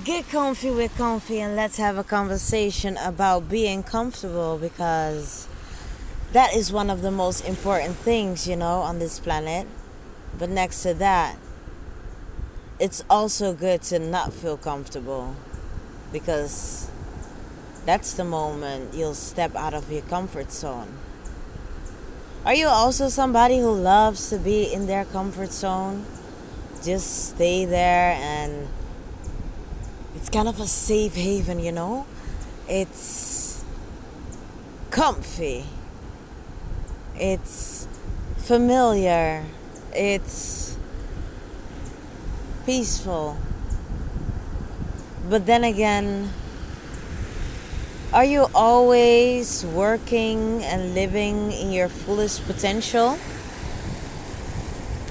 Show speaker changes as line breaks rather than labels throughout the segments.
Get comfy with Kanvie and let's have a conversation about being comfortable because that is one of the most important things, you know, on this planet. But next to that, it's also good to not feel comfortable because that's the moment you'll step out of your comfort zone. Are you also somebody who loves to be in their comfort zone? Just stay there and it's kind of a safe haven, you know? It's comfy. It's familiar. It's peaceful. But then again, are you always working and living in your fullest potential?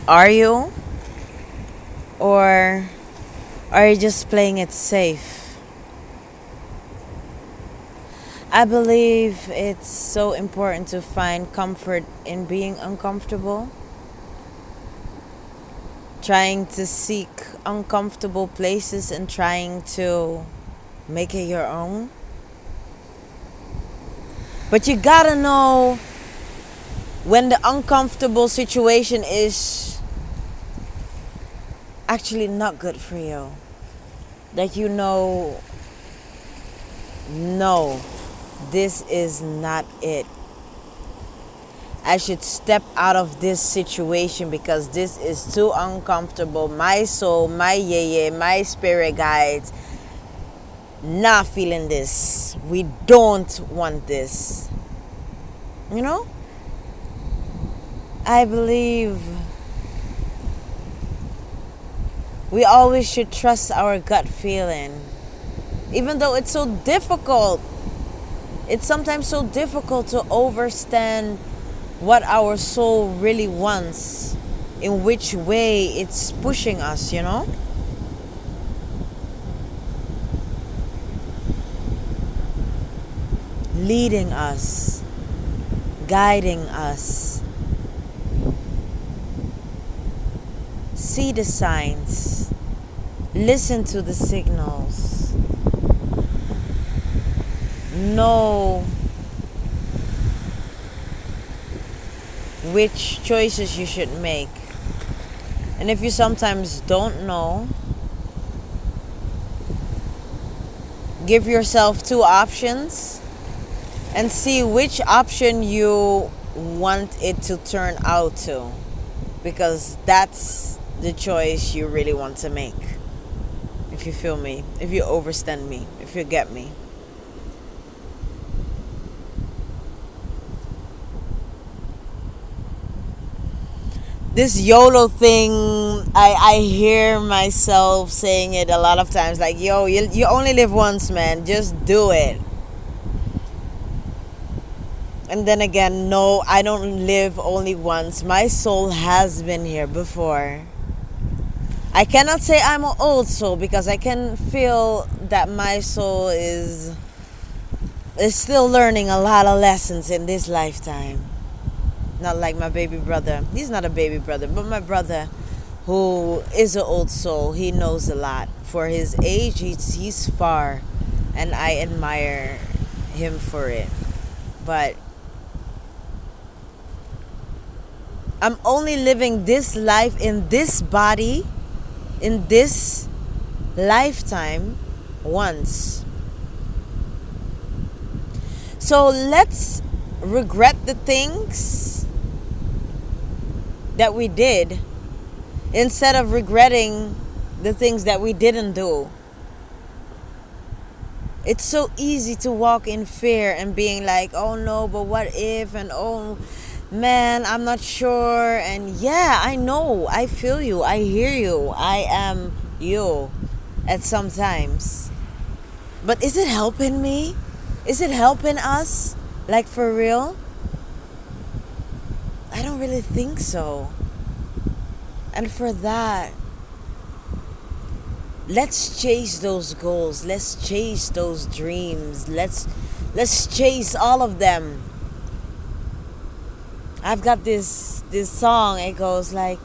Are you? Or are you just playing it safe? I believe it's so important to find comfort in being uncomfortable. Trying to seek uncomfortable places and trying to make it your own. But you gotta know when the uncomfortable situation is actually not good for you. That you know, no, this is not it. I should step out of this situation because this is too uncomfortable. My soul, my yeye, my spirit guides not feeling this. We don't want this. You know? I believe we always should trust our gut feeling. Even though it's so difficult. It's sometimes so difficult to understand what our soul really wants, in which way it's pushing us, you know? leading us, guiding us. See the signs, listen to the signals, know which choices you should make. And if you sometimes don't know, give yourself two options and see which option you want it to turn out to because that's the choice you really want to make if you feel me if you overstand me if you get me this YOLO thing, I, I hear myself saying it a lot of times like, yo, you, you only live once, man. Just do it. And then again, no, I don't live only once. My soul has been here before. I cannot say I'm an old soul because I can feel that my soul is is still learning a lot of lessons in this lifetime. Not like my baby brother. He's not a baby brother, but my brother who is an old soul, he knows a lot. For his age, he's, he's far and I admire him for it. But I'm only living this life in this body, in this lifetime once. So let's regret the things that we did instead of regretting the things that we didn't do. It's so easy to walk in fear and being like, oh no, but what if, and oh, man, I'm not sure. And yeah, I know. I feel you. I hear you. I am you at some times. But is it helping me? Is it helping us? Like for real? I don't really think so. And for that, let's chase those goals. Let's chase those dreams. Let's let's chase all of them I've got this this song. It goes like,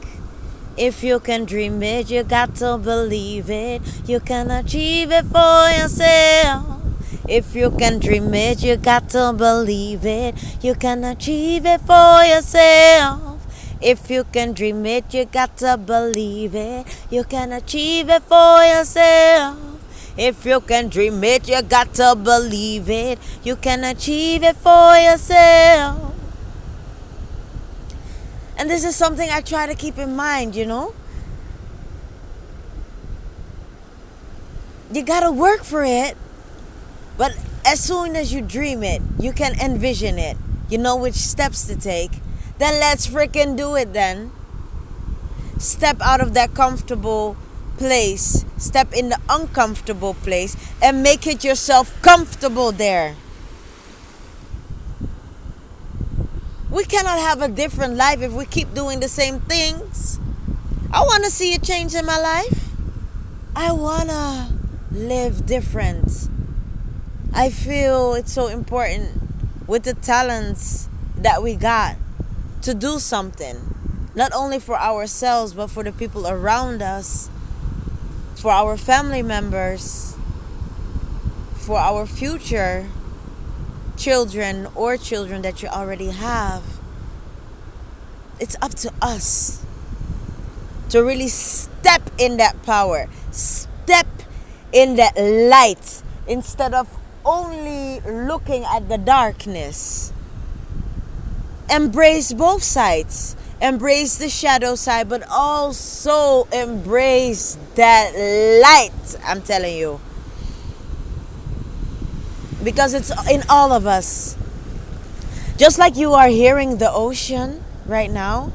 If you can dream it, you got to believe it. You can achieve it for yourself. If you can dream it, you got to believe it. You can achieve it for yourself. If you can dream it, you got to believe it. You can achieve it for yourself. If you can dream it, you got to believe it. You can achieve it for yourself. And this is something I try to keep in mind, you know? You gotta work for it, but as soon as you dream it, you can envision it. You know which steps to take. Then let's freaking do it then. Step out of that comfortable place, step in the uncomfortable place, and make it yourself comfortable there. We cannot have a different life if we keep doing the same things. I want to see a change in my life. I want to live different. I feel it's so important with the talents that we got to do something, not only for ourselves, but for the people around us, for our family members, for our future children or children that you already have, it's up to us to really step in that power, step in that light instead of only looking at the darkness. Embrace both sides. Embrace the shadow side, but also embrace that light. I'm telling you because it's in all of us. Just like you are hearing the ocean right now,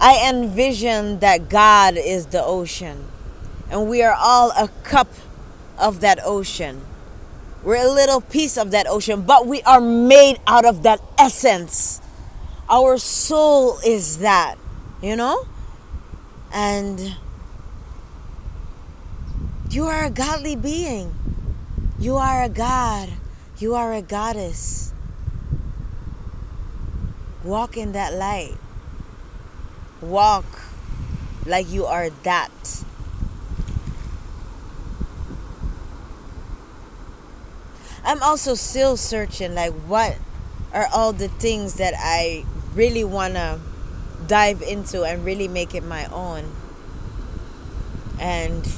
I envision that God is the ocean, and we are all a cup of that ocean. We're a little piece of that ocean, but we are made out of that essence. Our soul is that, you know? And you are a godly being. You are a god. You are a goddess. Walk in that light. Walk like you are that. I'm also still searching like what are all the things that I really want to dive into and really make it my own. And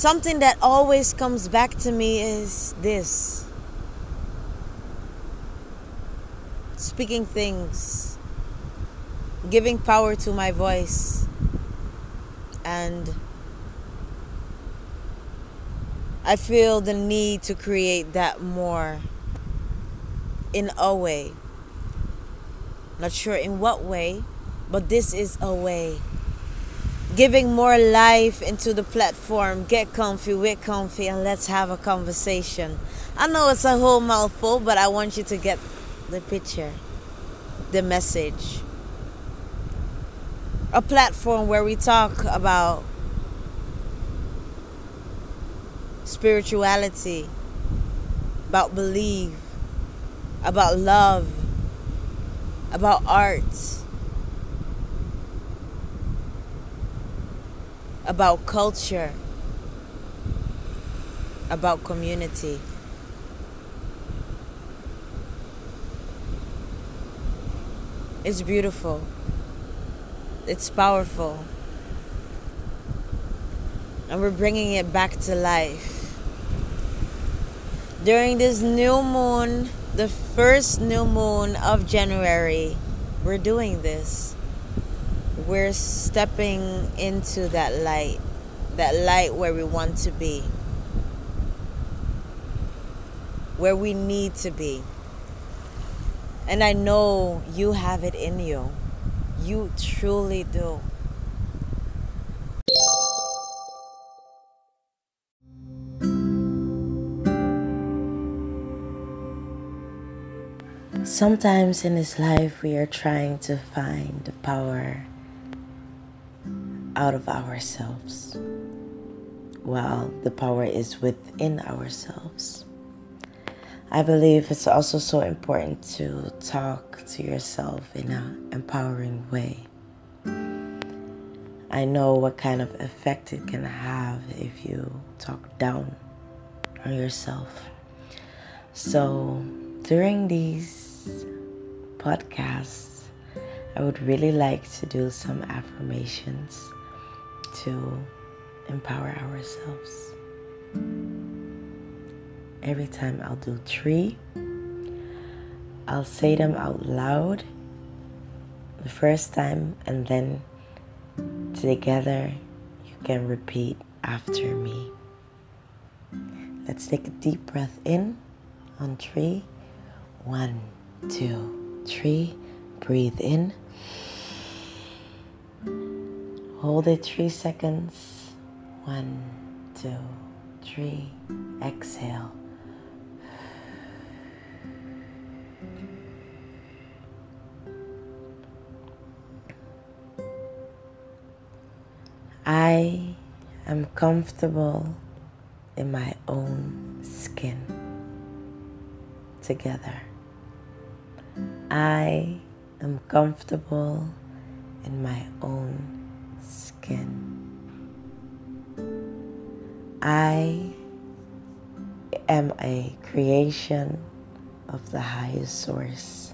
something that always comes back to me is this. Speaking things, giving power to my voice, and I feel the need to create that more. In a way. Not sure in what way, but this is a way giving more life into the platform. Get comfy, we're Kanvie, and let's have a conversation. I know it's a whole mouthful, but I want you to get the picture, the message. A platform where we talk about spirituality, about belief, about love, about art about culture, about community. It's beautiful. It's powerful. And we're bringing it back to life. During this new moon, the first new moon of January, we're doing this we're stepping into that light, that light where we want to be, where we need to be. And I know you have it in you. You truly do. Sometimes in this life, we are trying to find the power out of ourselves, while the power is within ourselves. I believe it's also so important to talk to yourself in an empowering way. I know what kind of effect it can have if you talk down on yourself. So, during these podcasts, I would really like to do some affirmations to empower ourselves. Every time I'll do three, I'll say them out loud the first time and then together you can repeat after me. Let's take a deep breath in on three. One, two, three. Breathe in. Hold it three seconds. One, two, three. Exhale. I am comfortable in my own skin together. I am comfortable in my own skin. I am a creation of the highest source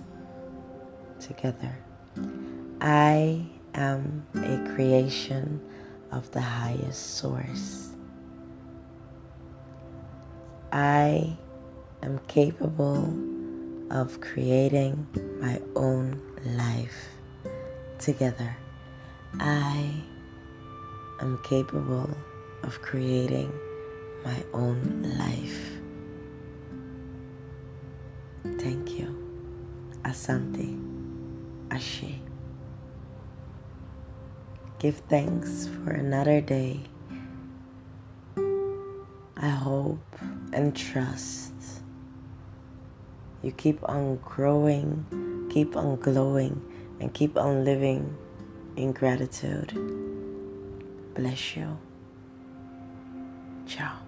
together. I am a creation of the highest source. I am capable of creating my own life together. I am capable of creating my own life. Thank you. Asante. Ashe. Give thanks for another day. I hope and trust you keep on growing, keep on glowing, and keep on living in gratitude. Bless you. Ciao.